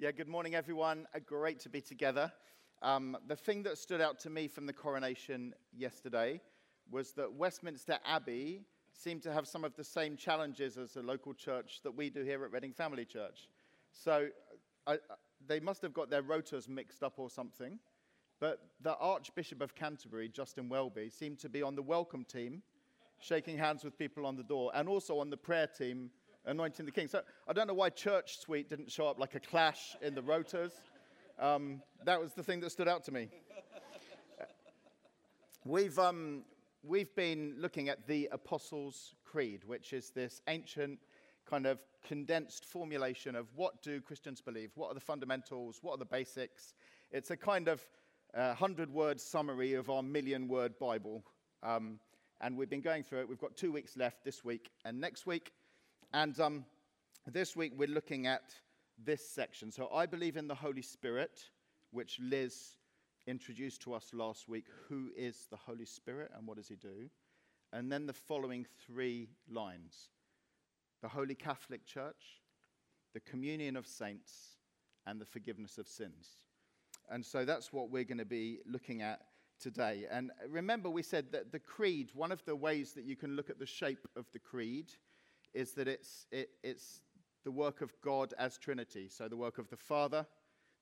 Yeah, good morning, everyone. Uh, great to be together. Um, the thing that stood out to me from the coronation yesterday was that Westminster Abbey seemed to have some of the same challenges as a local church that we do here at Reading Family Church. So I, I, they must have got their rotas mixed up or something. But the Archbishop of Canterbury, Justin Welby, seemed to be on the welcome team, shaking hands with people on the door, and also on the prayer team anointing the king. So I don't know why ChurchSuite didn't show up like a clash in the rotas. Um, that was the thing that stood out to me. We've, um, we've been looking at the Apostles' Creed, which is this ancient kind of condensed formulation of what do Christians believe, what are the fundamentals, what are the basics. It's a kind of uh, 100 word summary of our million word Bible. Um, and we've been going through it. We've got two weeks left this week and next week. And um, this week we're looking at this section. So I believe in the Holy Spirit, which Liz introduced to us last week. Who is the Holy Spirit and what does he do? And then the following three lines the Holy Catholic Church, the communion of saints, and the forgiveness of sins. And so that's what we're going to be looking at today. And remember, we said that the creed, one of the ways that you can look at the shape of the creed is that it's, it, it's the work of God as Trinity. So the work of the Father,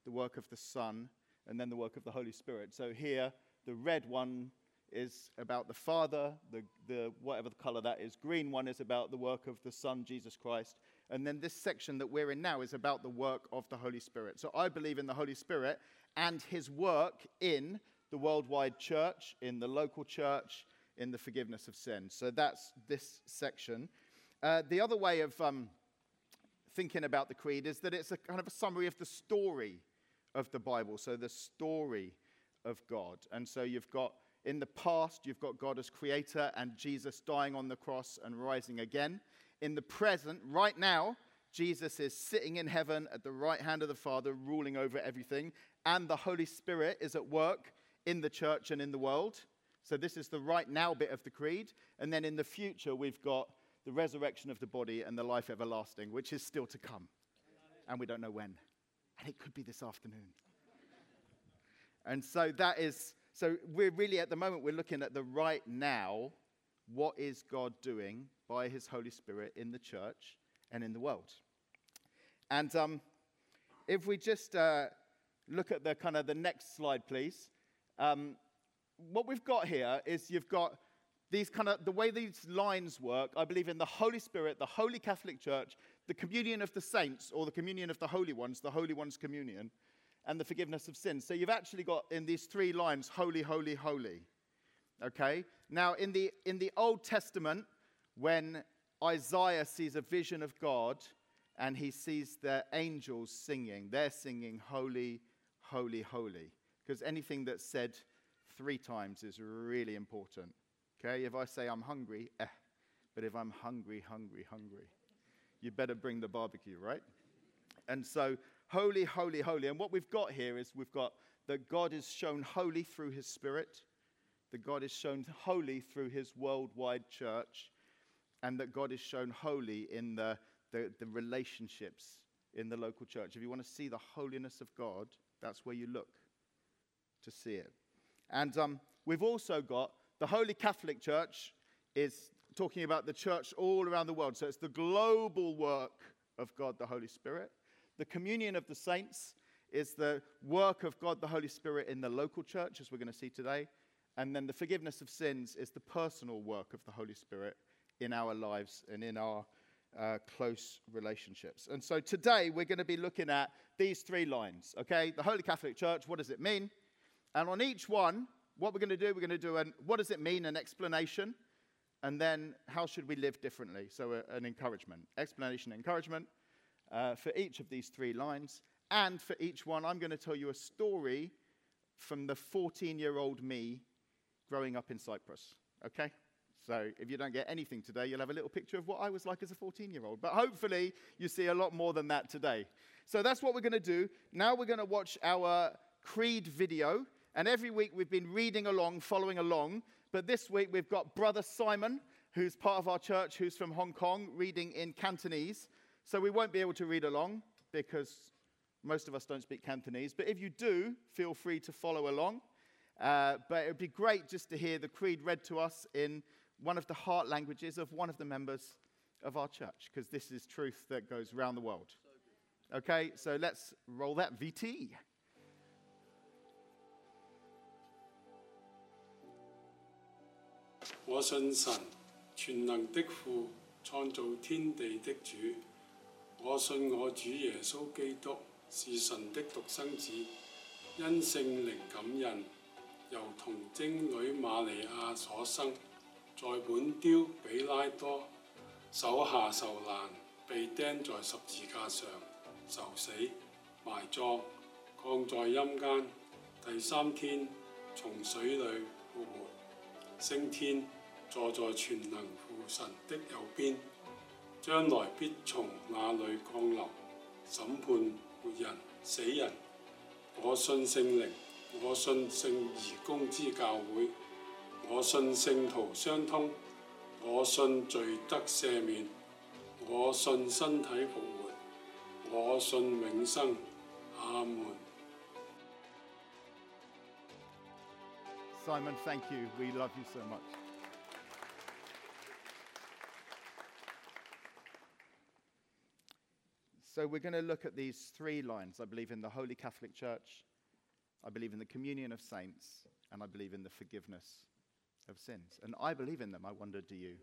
the work of the Son, and then the work of the Holy Spirit. So here, the red one is about the Father, the, the, whatever the color that is. Green one is about the work of the Son, Jesus Christ. And then this section that we're in now is about the work of the Holy Spirit. So I believe in the Holy Spirit and his work in the worldwide church, in the local church, in the forgiveness of sin. So that's this section. Uh, the other way of um, thinking about the creed is that it's a kind of a summary of the story of the Bible. So the story of God. And so you've got in the past, you've got God as creator and Jesus dying on the cross and rising again. In the present, right now, Jesus is sitting in heaven at the right hand of the Father, ruling over everything, and the Holy Spirit is at work in the church and in the world. So, this is the right now bit of the creed. And then in the future, we've got the resurrection of the body and the life everlasting, which is still to come. And we don't know when. And it could be this afternoon. and so that is, so we're really at the moment, we're looking at the right now. What is God doing by his Holy Spirit in the church and in the world? And um, if we just uh, look at the kind of the next slide, please. Um, what we've got here is you've got these kind of the way these lines work. I believe in the Holy Spirit, the Holy Catholic Church, the communion of the saints, or the communion of the holy ones, the Holy Ones communion, and the forgiveness of sins. So you've actually got in these three lines, holy, holy, holy. Okay? Now, in the, in the Old Testament, when Isaiah sees a vision of God, and he sees the angels singing. They're singing, Holy, Holy, Holy. Because anything that's said three times is really important. Okay? If I say I'm hungry, eh. But if I'm hungry, hungry, hungry, you better bring the barbecue, right? And so, holy, holy, holy. And what we've got here is we've got that God is shown holy through his spirit, that God is shown holy through his worldwide church, and that God is shown holy in the the, the relationships in the local church. If you want to see the holiness of God, that's where you look to see it. And um, we've also got the Holy Catholic Church is talking about the church all around the world. So it's the global work of God the Holy Spirit. The communion of the saints is the work of God the Holy Spirit in the local church, as we're going to see today. And then the forgiveness of sins is the personal work of the Holy Spirit in our lives and in our uh, close relationships. And so today we're going to be looking at these three lines, okay? The Holy Catholic Church, what does it mean? And on each one, what we're going to do, we're going to do an what does it mean, an explanation, and then how should we live differently? So uh, an encouragement, explanation, encouragement uh, for each of these three lines. And for each one, I'm going to tell you a story from the 14 year old me growing up in Cyprus, okay? So if you don't get anything today, you'll have a little picture of what I was like as a 14 year old. But hopefully, you see a lot more than that today. So that's what we're going to do. Now we're going to watch our Creed video. And every week we've been reading along, following along. But this week we've got Brother Simon, who's part of our church, who's from Hong Kong, reading in Cantonese. So we won't be able to read along because Most of us don't speak Cantonese, but if you do, feel free to follow along. Uh, but it would be great just to hear the creed read to us in one of the heart languages of one of the members of our church, because this is truth that goes around the world. Okay, so let's roll that VT. 我信神，全能的父，創造天地的主。我信我主耶穌基督是神的獨生子，因聖靈感孕，由童貞女瑪利亞所生，在本丟比拉多手下受難，被釘在十字架上，受死，埋葬，降在陰間，第三天從水裏復活，升天。 坐在全能父神的右邊，將來必從那裏降臨，審判活人死人。我信聖靈，我信聖義公之教會，我信聖徒相通，我信罪得赦免，我信身體復活，我信永生。阿門。Simon, thank you. We love you so much. So, we're going to look at these three lines. I believe in the Holy Catholic Church, I believe in the communion of saints, and I believe in the forgiveness of sins. And I believe in them. I wonder, do you?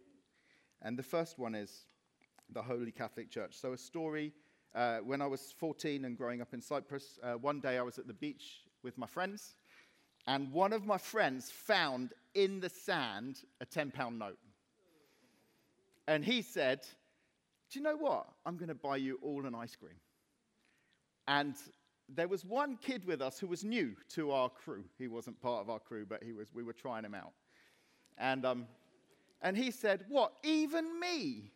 And the first one is the Holy Catholic Church. So, a story uh, when I was 14 and growing up in Cyprus, uh, one day I was at the beach with my friends, and one of my friends found in the sand a 10 pound note. And he said, do you know what? I'm going to buy you all an ice cream. And there was one kid with us who was new to our crew. He wasn't part of our crew, but he was, we were trying him out. And, um, and he said, What, even me?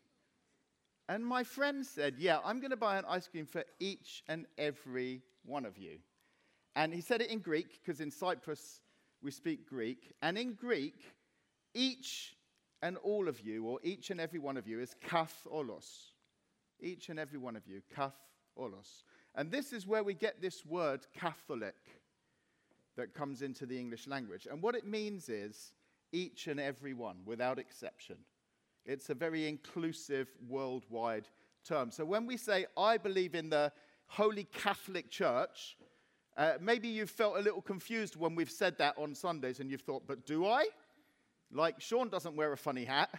And my friend said, Yeah, I'm going to buy an ice cream for each and every one of you. And he said it in Greek, because in Cyprus we speak Greek. And in Greek, each and all of you, or each and every one of you, is kath olos. Each and every one of you, kath olos. And this is where we get this word Catholic that comes into the English language. And what it means is each and every one, without exception. It's a very inclusive, worldwide term. So when we say, I believe in the Holy Catholic Church, uh, maybe you've felt a little confused when we've said that on Sundays and you've thought, but do I? Like, Sean doesn't wear a funny hat.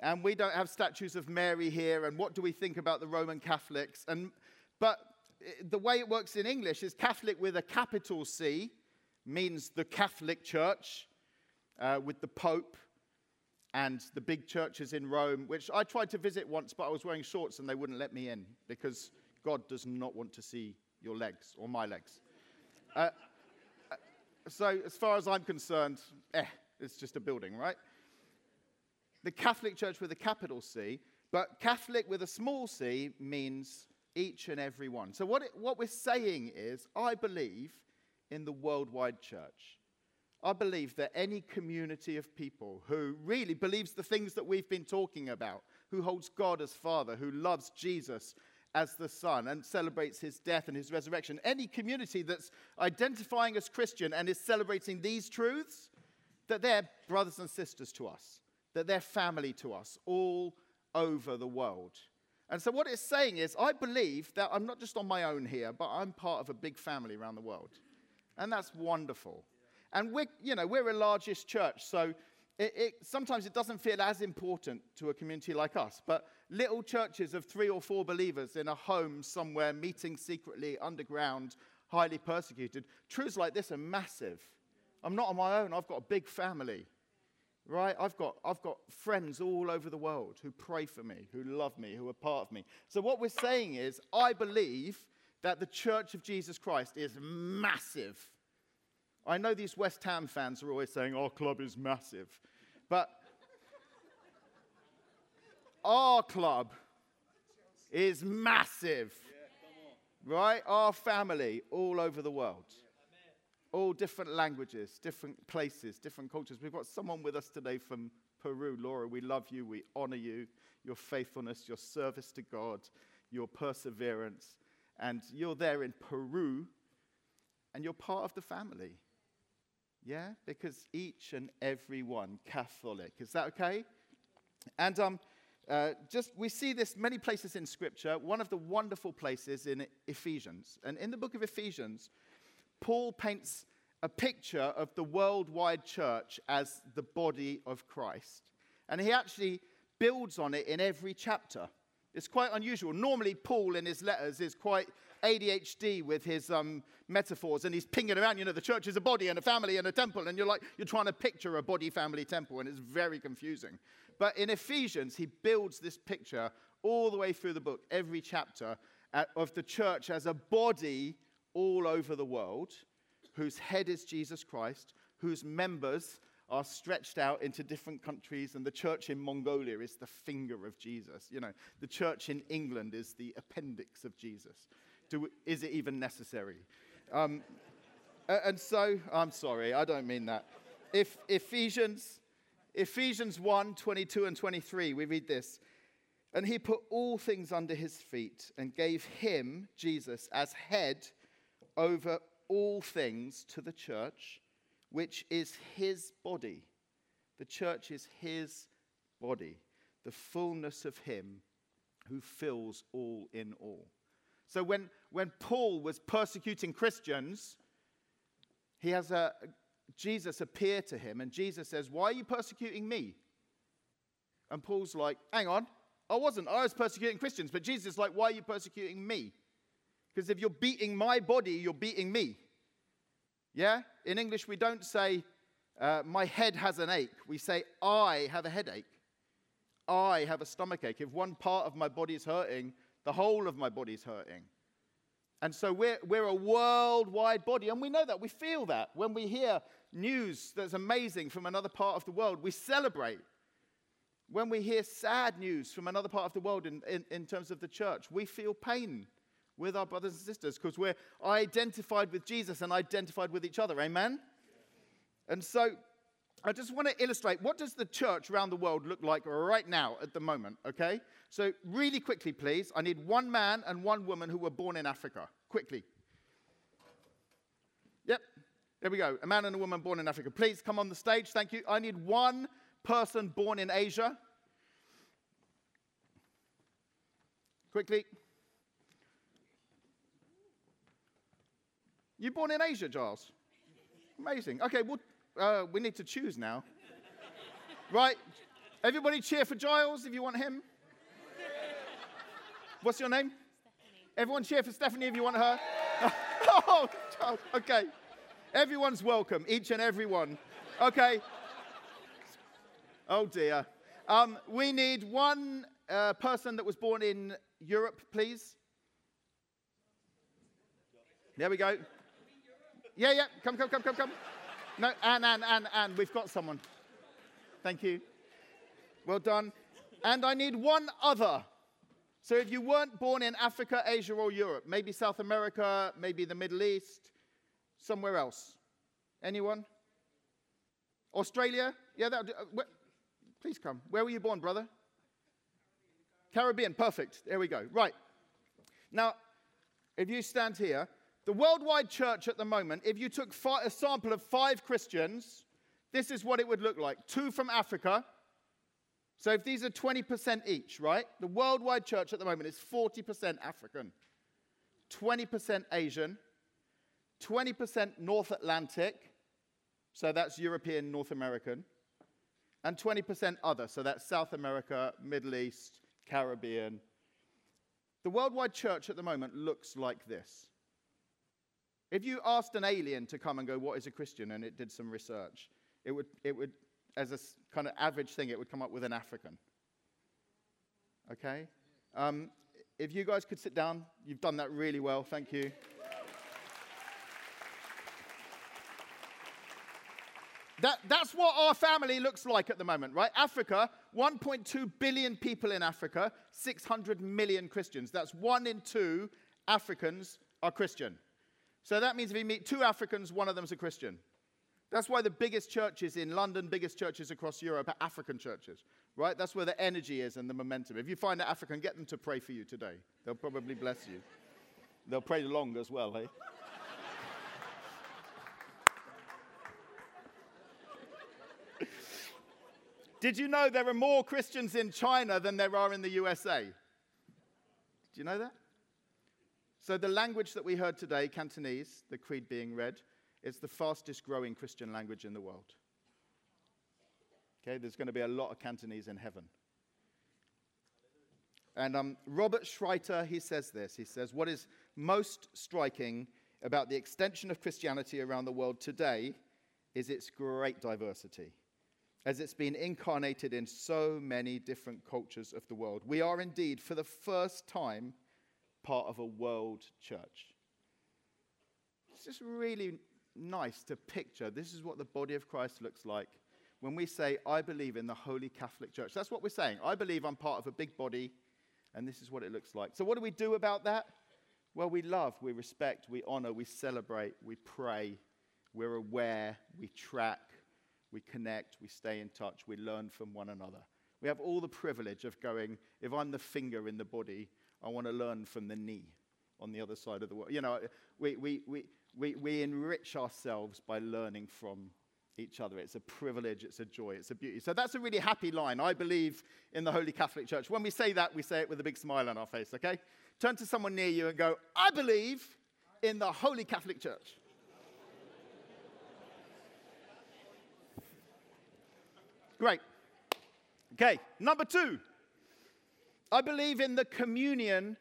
And we don't have statues of Mary here. And what do we think about the Roman Catholics? And, but eh, the way it works in English is Catholic with a capital C means the Catholic Church uh, with the Pope and the big churches in Rome, which I tried to visit once, but I was wearing shorts and they wouldn't let me in because God does not want to see your legs or my legs. Uh, uh so, as far as I'm concerned, eh, it's just a building, right? The Catholic Church with a capital C, but Catholic with a small c means each and every one. So, what, it, what we're saying is, I believe in the worldwide church. I believe that any community of people who really believes the things that we've been talking about, who holds God as Father, who loves Jesus as the Son and celebrates his death and his resurrection, any community that's identifying as Christian and is celebrating these truths, that they're brothers and sisters to us, that they're family to us all over the world. And so, what it's saying is, I believe that I'm not just on my own here, but I'm part of a big family around the world. And that's wonderful. And we're, you know, we're a largest church, so it, it, sometimes it doesn't feel as important to a community like us. But little churches of three or four believers in a home somewhere, meeting secretly underground, highly persecuted, truths like this are massive. I'm not on my own, I've got a big family. Right? I've got, I've got friends all over the world who pray for me, who love me, who are part of me. So, what we're saying is, I believe that the Church of Jesus Christ is massive. I know these West Ham fans are always saying, our club is massive. But our club is massive. Right? Our family all over the world all different languages, different places, different cultures. We've got someone with us today from Peru. Laura, we love you, we honor you, your faithfulness, your service to God, your perseverance. and you're there in Peru, and you're part of the family. Yeah? Because each and every one Catholic. Is that okay? And um, uh, just we see this many places in Scripture. One of the wonderful places in Ephesians. And in the book of Ephesians, Paul paints a picture of the worldwide church as the body of Christ. And he actually builds on it in every chapter. It's quite unusual. Normally, Paul in his letters is quite ADHD with his um, metaphors and he's pinging around. You know, the church is a body and a family and a temple, and you're like, you're trying to picture a body, family, temple, and it's very confusing. But in Ephesians, he builds this picture all the way through the book, every chapter, of the church as a body all over the world, whose head is Jesus Christ, whose members are stretched out into different countries, and the church in Mongolia is the finger of Jesus. You know, the church in England is the appendix of Jesus. Do, is it even necessary? Um, and so, I'm sorry, I don't mean that. If Ephesians, Ephesians 1 22 and 23, we read this. And he put all things under his feet and gave him, Jesus, as head over all things to the church, which is his body. The church is his body, the fullness of him who fills all in all. So when, when Paul was persecuting Christians, he has a Jesus appear to him, and Jesus says, Why are you persecuting me? And Paul's like, Hang on, I wasn't. I was persecuting Christians, but Jesus is like, Why are you persecuting me? Because if you're beating my body, you're beating me. Yeah? In English, we don't say, uh, My head has an ache. We say, I have a headache. I have a stomach ache. If one part of my body is hurting, the whole of my body is hurting. And so we're, we're a worldwide body, and we know that. We feel that. When we hear news that's amazing from another part of the world, we celebrate. When we hear sad news from another part of the world in, in, in terms of the church, we feel pain with our brothers and sisters because we're identified with Jesus and identified with each other. Amen? And so I just want to illustrate what does the church around the world look like right now at the moment, okay? So really quickly please, I need one man and one woman who were born in Africa. Quickly. Yep. There we go. A man and a woman born in Africa. Please come on the stage. Thank you. I need one person born in Asia. Quickly. You born in Asia, Giles? Amazing. Okay, well, uh, we need to choose now. right? Everybody cheer for Giles if you want him. What's your name? Stephanie. Everyone cheer for Stephanie if you want her. oh, Giles. Okay. Everyone's welcome, each and every one. Okay. Oh dear. Um, we need one uh, person that was born in Europe, please. There we go. Yeah, yeah. Come, come, come, come, come. No, Anne, Anne, Anne, Anne. We've got someone. Thank you. Well done. And I need one other. So if you weren't born in Africa, Asia, or Europe, maybe South America, maybe the Middle East, somewhere else. Anyone? Australia? Yeah, that. Uh, please come. Where were you born, brother? Caribbean. Perfect. There we go. Right. Now, if you stand here, the worldwide church at the moment, if you took a sample of five Christians, this is what it would look like two from Africa. So if these are 20% each, right? The worldwide church at the moment is 40% African, 20% Asian, 20% North Atlantic, so that's European, North American, and 20% other, so that's South America, Middle East, Caribbean. The worldwide church at the moment looks like this. If you asked an alien to come and go, What is a Christian? and it did some research, it would, it would as a kind of average thing, it would come up with an African. Okay? Um, if you guys could sit down, you've done that really well. Thank you. That, that's what our family looks like at the moment, right? Africa, 1.2 billion people in Africa, 600 million Christians. That's one in two Africans are Christian. So that means if you meet two Africans, one of them's a Christian. That's why the biggest churches in London, biggest churches across Europe are African churches, right? That's where the energy is and the momentum. If you find an African, get them to pray for you today. They'll probably bless you. They'll pray long as well, hey? Eh? Did you know there are more Christians in China than there are in the USA? Do you know that? So, the language that we heard today, Cantonese, the creed being read, is the fastest growing Christian language in the world. Okay, there's going to be a lot of Cantonese in heaven. And um, Robert Schreiter, he says this. He says, What is most striking about the extension of Christianity around the world today is its great diversity as it's been incarnated in so many different cultures of the world. We are indeed, for the first time, part of a world church. It's just really nice to picture this is what the body of Christ looks like when we say, I believe in the Holy Catholic Church. That's what we're saying. I believe I'm part of a big body, and this is what it looks like. So, what do we do about that? Well, we love, we respect, we honor, we celebrate, we pray, we're aware, we track, we connect, we stay in touch, we learn from one another. We have all the privilege of going, if I'm the finger in the body, I want to learn from the knee on the other side of the world. You know, we, we, we, we, we enrich ourselves by learning from each other. It's a privilege, it's a joy, it's a beauty. So that's a really happy line. I believe in the Holy Catholic Church. When we say that, we say it with a big smile on our face, okay? Turn to someone near you and go, I believe in the Holy Catholic Church. Great. Okay, number two. I believe in the communion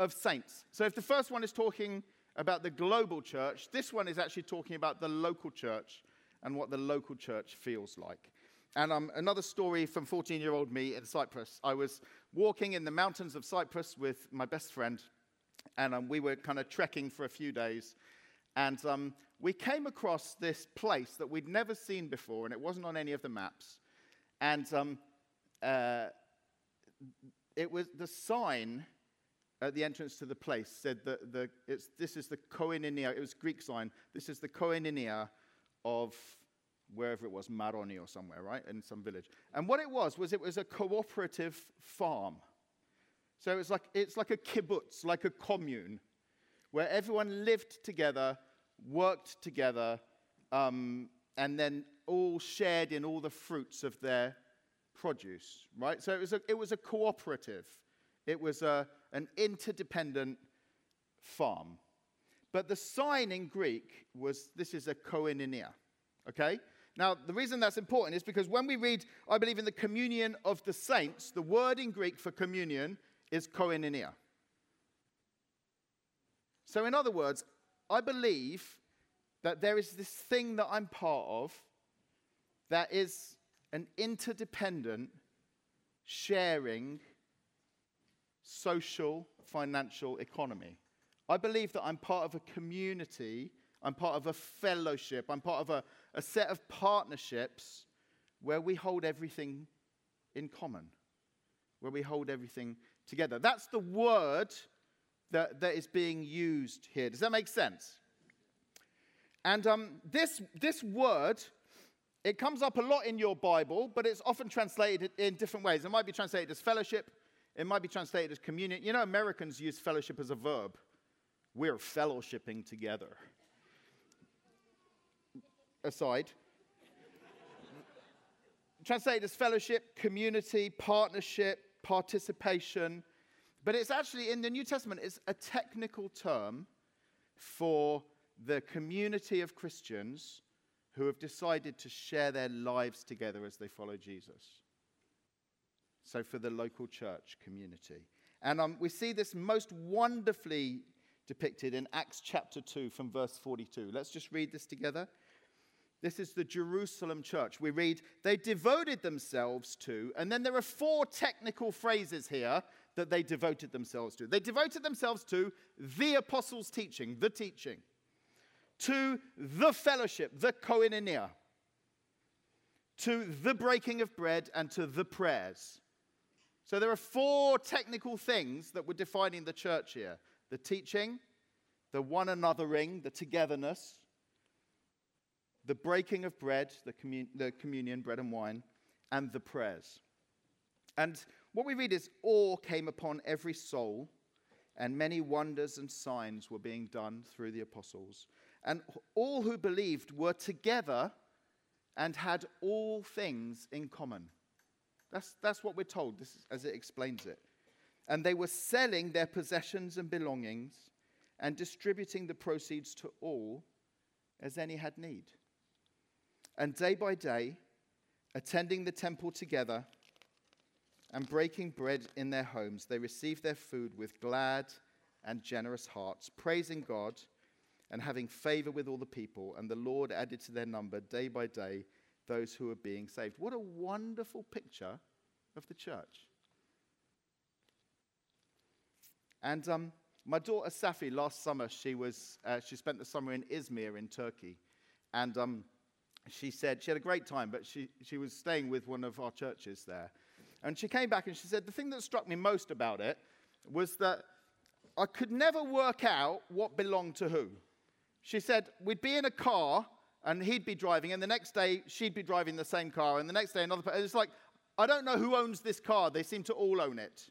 of saints. So if the first one is talking about the global church, this one is actually talking about the local church and what the local church feels like. And um, another story from 14 year old me in Cyprus. I was walking in the mountains of Cyprus with my best friend, and um, we were kind of trekking for a few days. And um, we came across this place that we'd never seen before, and it wasn't on any of the maps. And um, uh, it was the sign at the entrance to the place said that the, this is the koinonia, it was Greek sign, this is the koinonia of wherever it was, Maroni or somewhere, right, in some village. And what it was, was it was a cooperative farm. So it's like, it's like a kibbutz, like a commune, where everyone lived together, worked together, um, and then all shared in all the fruits of their produce, right? So it was a, it was a cooperative, it was a, an interdependent farm. But the sign in Greek was this is a koinonia, okay? Now, the reason that's important is because when we read, I believe in the communion of the saints, the word in Greek for communion is koinonia. So, in other words, I believe that there is this thing that I'm part of that is an interdependent, sharing, social, financial economy. I believe that I'm part of a community, I'm part of a fellowship, I'm part of a, a set of partnerships where we hold everything in common, where we hold everything together. That's the word that, that is being used here. Does that make sense? And um, this, this word it comes up a lot in your Bible, but it's often translated in different ways. It might be translated as fellowship, it might be translated as communion. You know, Americans use fellowship as a verb. We're fellowshipping together. Aside. translated as fellowship, community, partnership, participation. But it's actually in the New Testament, it's a technical term for the community of Christians who have decided to share their lives together as they follow Jesus. So, for the local church community. And um, we see this most wonderfully depicted in Acts chapter 2 from verse 42. Let's just read this together. This is the Jerusalem church. We read, they devoted themselves to, and then there are four technical phrases here that they devoted themselves to. They devoted themselves to the apostles' teaching, the teaching to the fellowship, the koinonia, to the breaking of bread, and to the prayers. So there are four technical things that were defining the church here the teaching, the one anothering, the togetherness, the breaking of bread, the, commun- the communion, bread and wine, and the prayers. And what we read is awe came upon every soul and many wonders and signs were being done through the apostles. And all who believed were together and had all things in common. That's, that's what we're told, this is, as it explains it. And they were selling their possessions and belongings and distributing the proceeds to all as any had need. And day by day, attending the temple together and breaking bread in their homes, they received their food with glad and generous hearts, praising God and having favor with all the people. And the Lord added to their number day by day those who were being saved. What a wonderful picture of the church. And um, my daughter Safi, last summer, she, was, uh, she spent the summer in Izmir in Turkey. And um, she said she had a great time, but she, she was staying with one of our churches there. And she came back and she said, The thing that struck me most about it was that I could never work out what belonged to who. She said, We'd be in a car and he'd be driving, and the next day she'd be driving the same car, and the next day another person. It's like, I don't know who owns this car. They seem to all own it.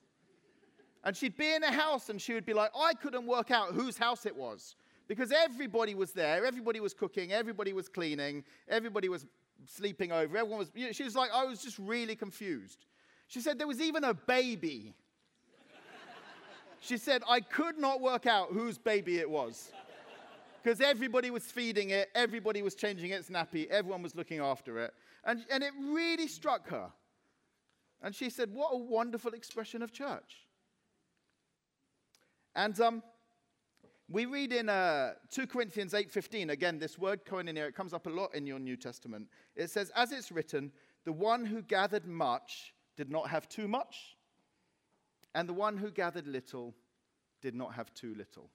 And she'd be in a house and she would be like, I couldn't work out whose house it was because everybody was there, everybody was cooking, everybody was cleaning, everybody was sleeping over, everyone was. You know, she was like, I was just really confused. She said there was even a baby. she said, I could not work out whose baby it was because everybody was feeding it, everybody was changing its nappy, everyone was looking after it. And, and it really struck her. And she said, What a wonderful expression of church. And um, we read in uh, 2 Corinthians 8:15 again this word koinonia it comes up a lot in your New Testament. It says as it's written the one who gathered much did not have too much and the one who gathered little did not have too little.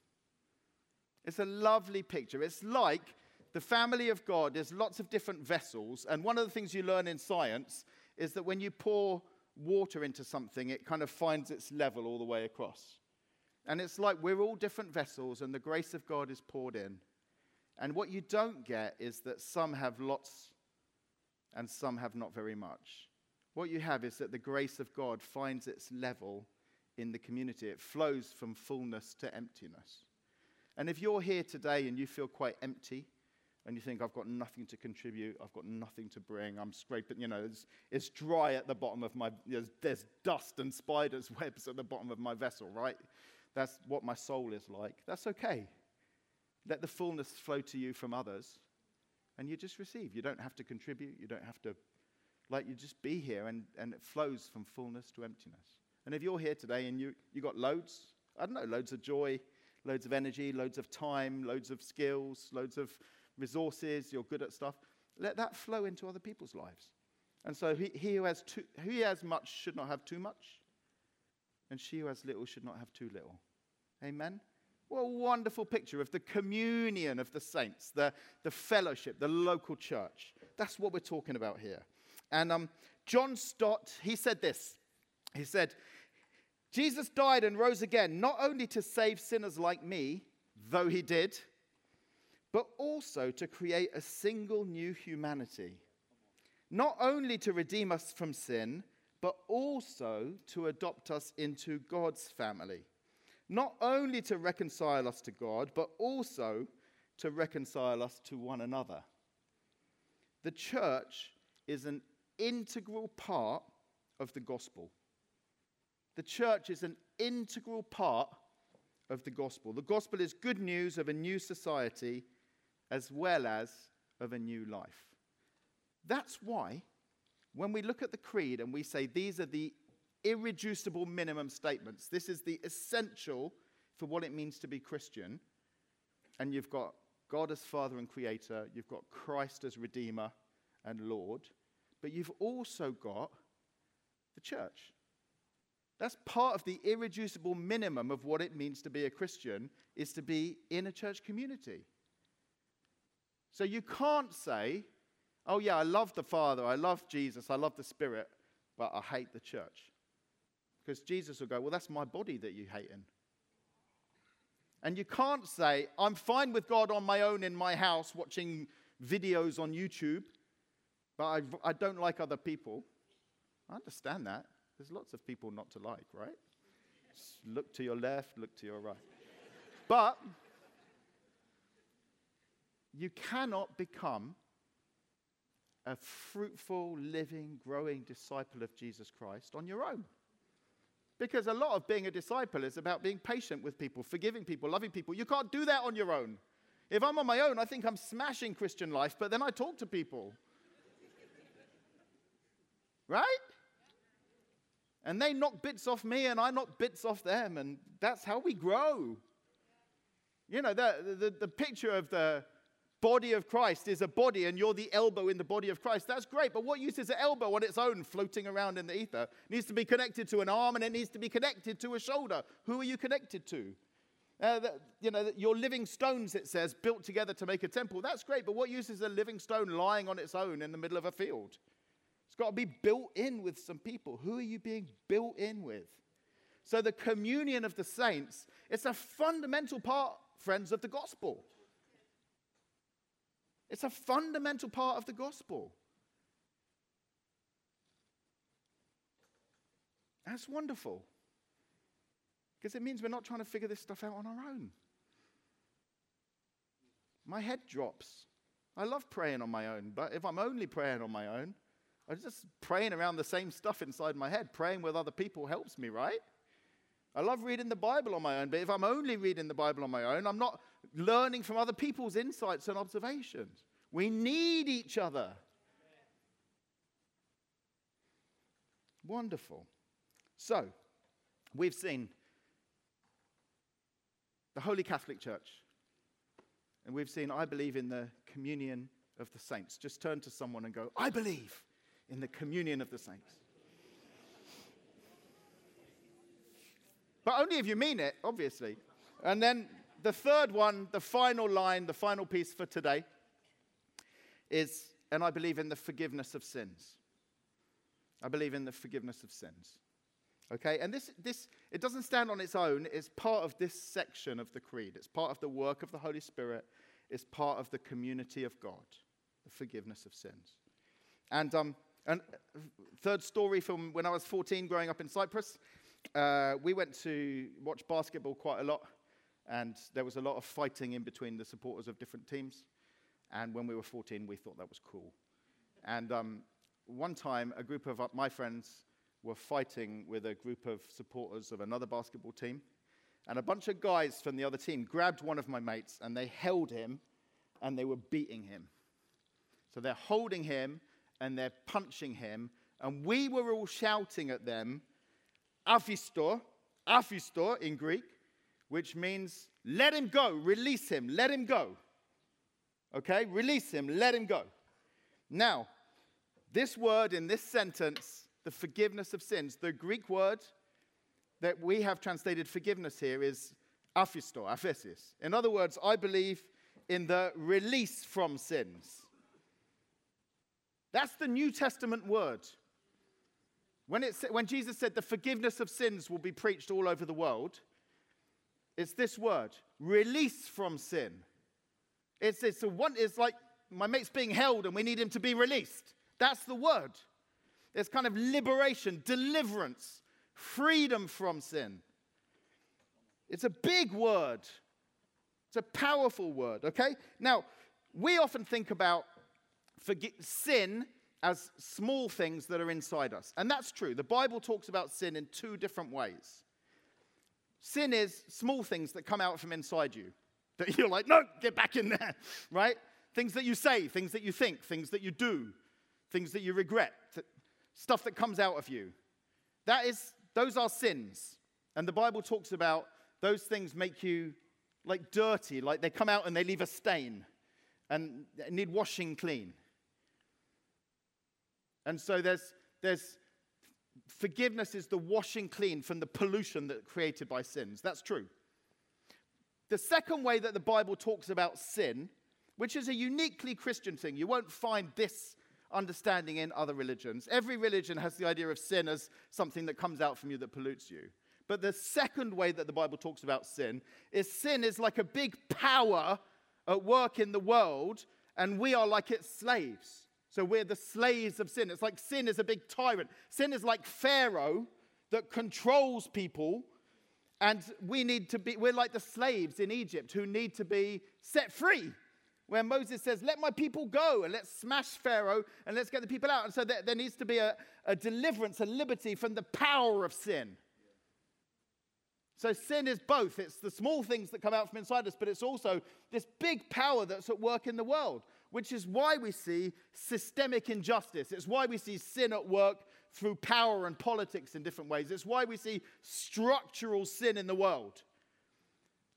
It's a lovely picture. It's like the family of God is lots of different vessels and one of the things you learn in science is that when you pour water into something it kind of finds its level all the way across. And it's like we're all different vessels, and the grace of God is poured in. And what you don't get is that some have lots and some have not very much. What you have is that the grace of God finds its level in the community, it flows from fullness to emptiness. And if you're here today and you feel quite empty, and you think, I've got nothing to contribute, I've got nothing to bring, I'm scraping, you know, it's, it's dry at the bottom of my, there's, there's dust and spiders' webs at the bottom of my vessel, right? that's what my soul is like. That's okay. Let the fullness flow to you from others, and you just receive. You don't have to contribute. You don't have to, like, you just be here, and, and it flows from fullness to emptiness. And if you're here today and you, you got loads, I don't know, loads of joy, loads of energy, loads of time, loads of skills, loads of resources, you're good at stuff, let that flow into other people's lives. And so he, he, who has too, he has much should not have too much and she who has little should not have too little. Amen? What a wonderful picture of the communion of the saints, the, the fellowship, the local church. That's what we're talking about here. And um, John Stott, he said this. He said, Jesus died and rose again, not only to save sinners like me, though he did, but also to create a single new humanity. Not only to redeem us from sin, but also to adopt us into God's family. Not only to reconcile us to God, but also to reconcile us to one another. The church is an integral part of the gospel. The church is an integral part of the gospel. The gospel is good news of a new society as well as of a new life. That's why when we look at the creed and we say these are the irreducible minimum statements, this is the essential for what it means to be Christian, and you've got God as Father and Creator, you've got Christ as Redeemer and Lord, but you've also got the church. That's part of the irreducible minimum of what it means to be a Christian is to be in a church community. So you can't say, Oh, yeah, I love the Father, I love Jesus, I love the Spirit, but I hate the church. Because Jesus will go, Well, that's my body that you hate in. And you can't say, I'm fine with God on my own in my house watching videos on YouTube, but I, I don't like other people. I understand that. There's lots of people not to like, right? look to your left, look to your right. But you cannot become a fruitful, living, growing disciple of Jesus Christ on your own. Because a lot of being a disciple is about being patient with people, forgiving people, loving people. You can't do that on your own. If I'm on my own, I think I'm smashing Christian life, but then I talk to people. right? And they knock bits off me, and I knock bits off them, and that's how we grow. You know, the, the, the picture of the, body of Christ is a body and you're the elbow in the body of Christ, that's great. But what use is an elbow on its own floating around in the ether? It needs to be connected to an arm and it needs to be connected to a shoulder. Who are you connected to? Uh, that, you know, you're living stones, it says, built together to make a temple. That's great, but what use is a living stone lying on its own in the middle of a field? It's got to be built in with some people. Who are you being built in with? So the communion of the saints, it's a fundamental part, friends, of the gospel. It's a fundamental part of the gospel. That's wonderful. Because it means we're not trying to figure this stuff out on our own. My head drops. I love praying on my own, but if I'm only praying on my own, I'm just praying around the same stuff inside my head. Praying with other people helps me, right? I love reading the Bible on my own, but if I'm only reading the Bible on my own, I'm not learning from other people's insights and observations. We need each other. Wonderful. So, we've seen the Holy Catholic Church, and we've seen, I believe in the communion of the saints. Just turn to someone and go, I believe in the communion of the saints. But only if you mean it, obviously. And then the third one, the final line, the final piece for today is, and I believe in the forgiveness of sins. I believe in the forgiveness of sins. Okay, and this, this, it doesn't stand on its own. It's part of this section of the creed. It's part of the work of the Holy Spirit. It's part of the community of God, the forgiveness of sins. And, um, and third story from when I was 14, growing up in Cyprus, uh, we went to watch basketball quite a lot, and there was a lot of fighting in between the supporters of different teams. And when we were 14, we thought that was cool. And um, one time, a group of uh, my friends were fighting with a group of supporters of another basketball team. And a bunch of guys from the other team grabbed one of my mates and they held him and they were beating him. So they're holding him and they're punching him. And we were all shouting at them, aphisto, aphisto in Greek, which means let him go, release him, let him go. Okay? Release him, let him go. Now, this word in this sentence, the forgiveness of sins, the Greek word that we have translated forgiveness here is aphisto, aphesis. In other words, I believe in the release from sins. That's the New Testament word. When, it, when Jesus said the forgiveness of sins will be preached all over the world, it's this word release from sin. It's, it's, a one, it's like my mate's being held and we need him to be released. That's the word. It's kind of liberation, deliverance, freedom from sin. It's a big word. It's a powerful word, okay? Now, we often think about sin as small things that are inside us. And that's true. The Bible talks about sin in two different ways. Sin is small things that come out from inside you. That you're like, no, get back in there, right? Things that you say, things that you think, things that you do, things that you regret, stuff that comes out of you. That is, those are sins. And the Bible talks about those things make you like dirty, like they come out and they leave a stain and need washing clean. And so there's, there's forgiveness is the washing clean from the pollution that created by sins. That's true. The second way that the Bible talks about sin, which is a uniquely Christian thing, you won't find this understanding in other religions. Every religion has the idea of sin as something that comes out from you that pollutes you. But the second way that the Bible talks about sin is sin is like a big power at work in the world, and we are like its slaves. So we're the slaves of sin. It's like sin is a big tyrant. Sin is like Pharaoh that controls people And we need to be, we're like the slaves in Egypt who need to be set free. Where Moses says, Let my people go and let's smash Pharaoh and let's get the people out. And so there, there needs to be a, a deliverance, a liberty from the power of sin. So sin is both. It's the small things that come out from inside us, but it's also this big power that's at work in the world, which is why we see systemic injustice. It's why we see sin at work through power and politics in different ways. It's why we see structural sin in the world.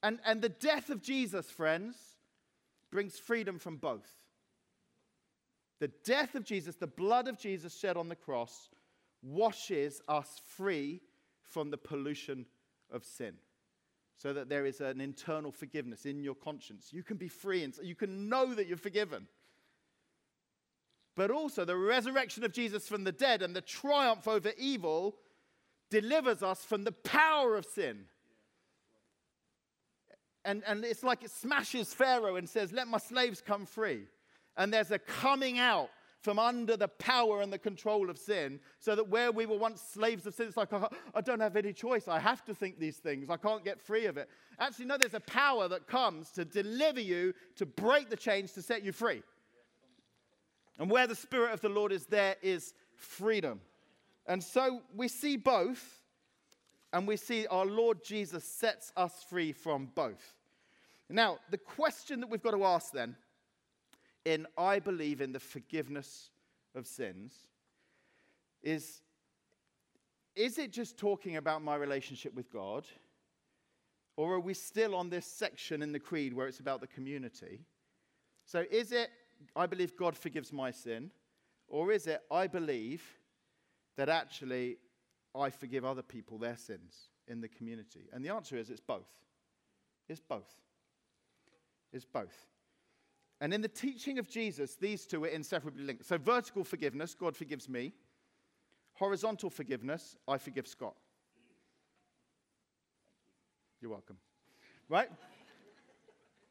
And, and the death of Jesus, friends, brings freedom from both. The death of Jesus, the blood of Jesus shed on the cross, washes us free from the pollution of sin so that there is an internal forgiveness in your conscience. You can be free and you can know that you're forgiven but also the resurrection of Jesus from the dead and the triumph over evil delivers us from the power of sin. And, and it's like it smashes Pharaoh and says, Let my slaves come free. And there's a coming out from under the power and the control of sin, so that where we were once slaves of sin, it's like, oh, I don't have any choice. I have to think these things. I can't get free of it. Actually, no, there's a power that comes to deliver you, to break the chains, to set you free. And where the Spirit of the Lord is, there is freedom. And so we see both, and we see our Lord Jesus sets us free from both. Now, the question that we've got to ask then, in I believe in the forgiveness of sins, is is it just talking about my relationship with God? Or are we still on this section in the creed where it's about the community? So is it I believe God forgives my sin? Or is it, I believe that actually I forgive other people their sins in the community? And the answer is it's both. It's both. It's both. And in the teaching of Jesus, these two are inseparably linked. So, vertical forgiveness, God forgives me. Horizontal forgiveness, I forgive Scott. You're welcome. Right?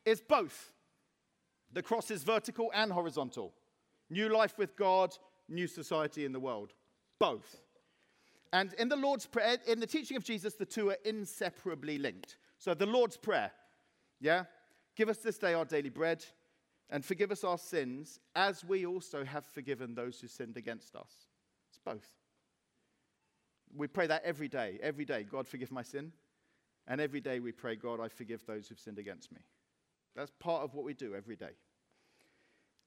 it's both. The cross is vertical and horizontal. New life with God, new society in the world. Both. And in the Lord's Prayer, in the teaching of Jesus, the two are inseparably linked. So the Lord's Prayer, yeah? Give us this day our daily bread and forgive us our sins as we also have forgiven those who sinned against us. It's both. We pray that every day. Every day, God, forgive my sin. And every day we pray, God, I forgive those who've sinned against me. That's part of what we do every day.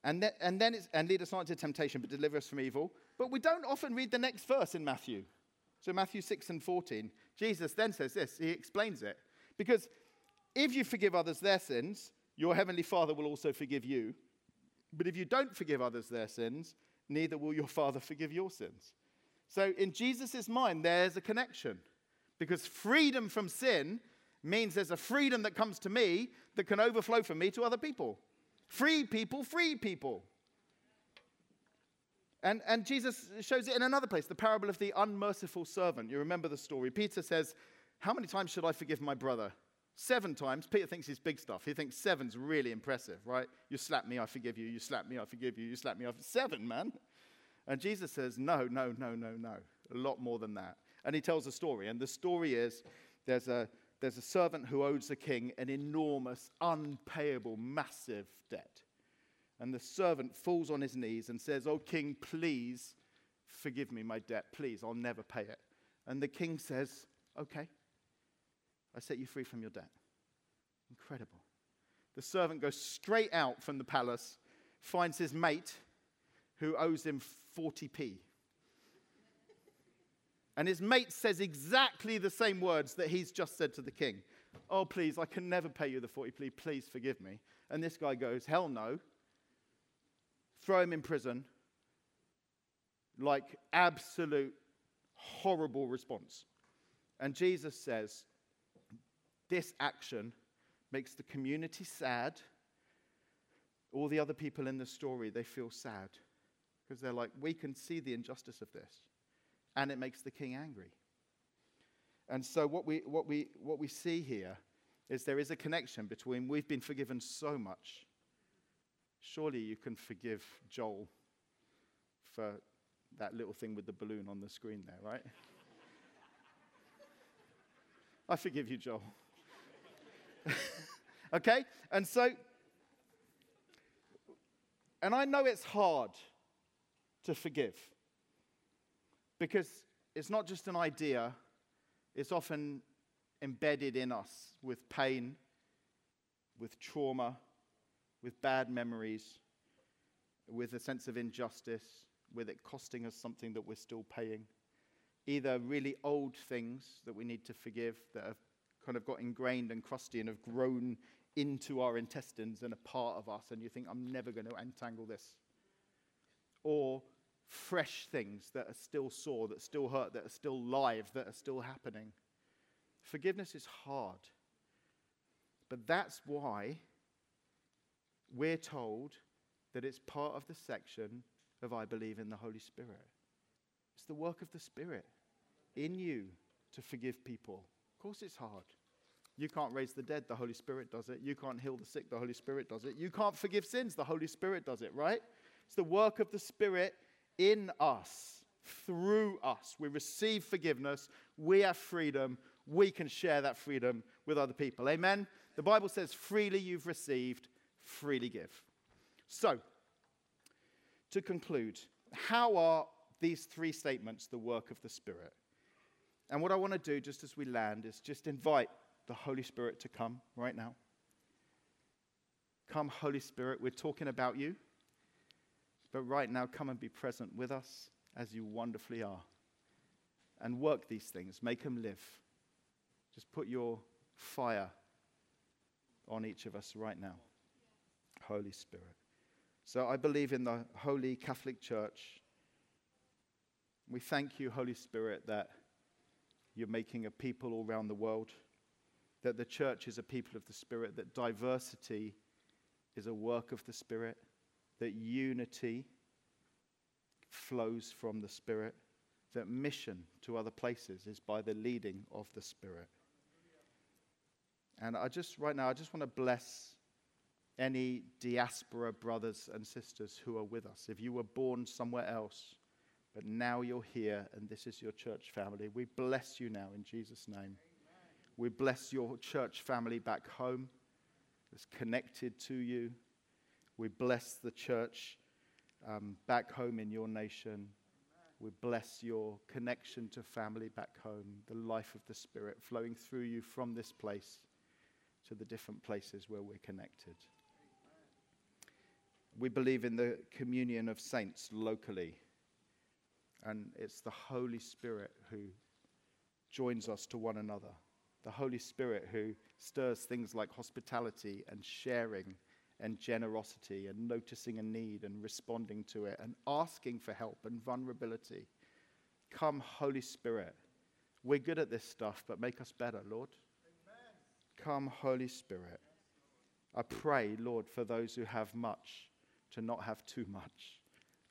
And then, and then it's, and lead us not into temptation, but deliver us from evil. But we don't often read the next verse in Matthew. So, Matthew 6 and 14, Jesus then says this. He explains it. Because if you forgive others their sins, your heavenly Father will also forgive you. But if you don't forgive others their sins, neither will your Father forgive your sins. So, in Jesus' mind, there's a connection. Because freedom from sin means there's a freedom that comes to me that can overflow from me to other people. Free people, free people. And, and Jesus shows it in another place, the parable of the unmerciful servant. You remember the story. Peter says, How many times should I forgive my brother? Seven times. Peter thinks he's big stuff. He thinks seven's really impressive, right? You slap me, I forgive you. You slap me, I forgive you. You slap me, I forgive Seven, man. And Jesus says, No, no, no, no, no. A lot more than that. And he tells a story. And the story is there's a, there's a servant who owes the king an enormous, unpayable, massive debt. And the servant falls on his knees and says, Oh, king, please forgive me my debt. Please, I'll never pay it. And the king says, Okay, I set you free from your debt. Incredible. The servant goes straight out from the palace, finds his mate who owes him 40p. And his mate says exactly the same words that he's just said to the king. Oh, please, I can never pay you the 40 plea. Please forgive me. And this guy goes, Hell no. Throw him in prison. Like absolute horrible response. And Jesus says, This action makes the community sad. All the other people in the story, they feel sad because they're like, We can see the injustice of this and it makes the king angry. And so, what we, what, we, what we see here is there is a connection between we've been forgiven so much. Surely you can forgive Joel for that little thing with the balloon on the screen there, right? I forgive you, Joel. okay? And so, and I know it's hard to forgive because it's not just an idea, it's often embedded in us with pain, with trauma, with bad memories, with a sense of injustice, with it costing us something that we're still paying. Either really old things that we need to forgive that have kind of got ingrained and crusty and have grown into our intestines and a part of us, and you think, I'm never going to untangle this. Or fresh things that are still sore, that still hurt, that are still live, that are still happening. Forgiveness is hard. But that's why we're told that it's part of the section of I believe in the Holy Spirit. It's the work of the Spirit in you to forgive people. Of course, it's hard. You can't raise the dead, the Holy Spirit does it. You can't heal the sick, the Holy Spirit does it. You can't forgive sins, the Holy Spirit does it, right? It's the work of the Spirit in us, through us. We receive forgiveness, we have freedom, we can share that freedom with other people. Amen? The Bible says, freely you've received, freely give. So, to conclude, how are these three statements the work of the Spirit? And what I want to do just as we land is just invite the Holy Spirit to come right now. Come, Holy Spirit, we're talking about you. But right now, come and be present with us as you wonderfully are. And work these things, make them live. Just put your fire on each of us right now. Holy Spirit. So I believe in the Holy Catholic Church. We thank you, Holy Spirit, that you're making a people all around the world, that the church is a people of the Spirit, that diversity is a work of the Spirit, that unity flows from the Spirit, that mission to other places is by the leading of the Spirit. And I just, right now, I just want to bless any diaspora brothers and sisters who are with us. If you were born somewhere else, but now you're here and this is your church family, we bless you now in Jesus' name. We bless your church family back home that's connected to you. We bless the church um, back home in your nation. We bless your connection to family back home, the life of the Spirit flowing through you from this place to the different places where we're connected. We believe in the communion of saints locally, and it's the Holy Spirit who joins us to one another. The Holy Spirit who stirs things like hospitality and sharing and generosity and noticing a need and responding to it and asking for help and vulnerability. Come, Holy Spirit. We're good at this stuff, but make us better, Lord. Come, Holy Spirit. I pray, Lord, for those who have much to not have too much.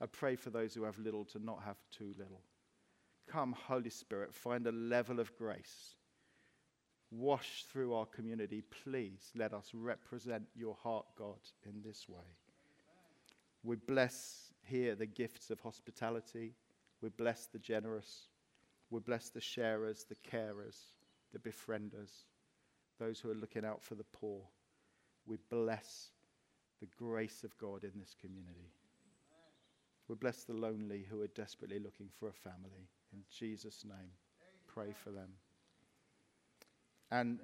I pray for those who have little to not have too little. Come, Holy Spirit, find a level of grace. Wash through our community. Please let us represent your heart, God, in this way. We bless here the gifts of hospitality. We bless the generous. We bless the sharers, the carers, the befrienders those who are looking out for the poor. We bless the grace of God in this community. We bless the lonely who are desperately looking for a family. In Jesus' name, pray for them. And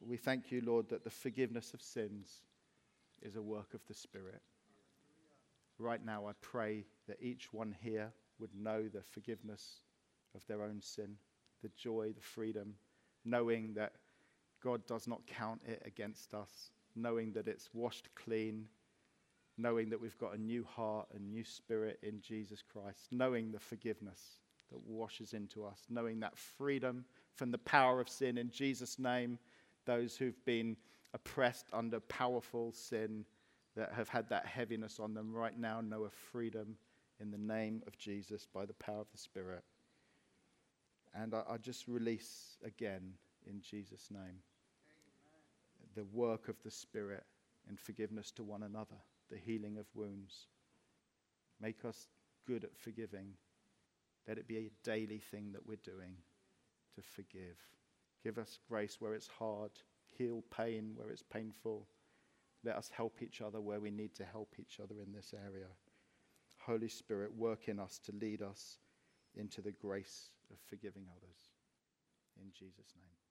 we thank you, Lord, that the forgiveness of sins is a work of the Spirit. Right now, I pray that each one here would know the forgiveness of their own sin, the joy, the freedom, knowing that God does not count it against us, knowing that it's washed clean, knowing that we've got a new heart, a new spirit in Jesus Christ, knowing the forgiveness that washes into us, knowing that freedom from the power of sin in Jesus' name, those who've been oppressed under powerful sin that have had that heaviness on them right now know a freedom in the name of Jesus by the power of the Spirit. And I, I just release again in Jesus' name the work of the Spirit and forgiveness to one another, the healing of wounds. Make us good at forgiving. Let it be a daily thing that we're doing to forgive. Give us grace where it's hard. Heal pain where it's painful. Let us help each other where we need to help each other in this area. Holy Spirit, work in us to lead us into the grace of forgiving others. In Jesus' name.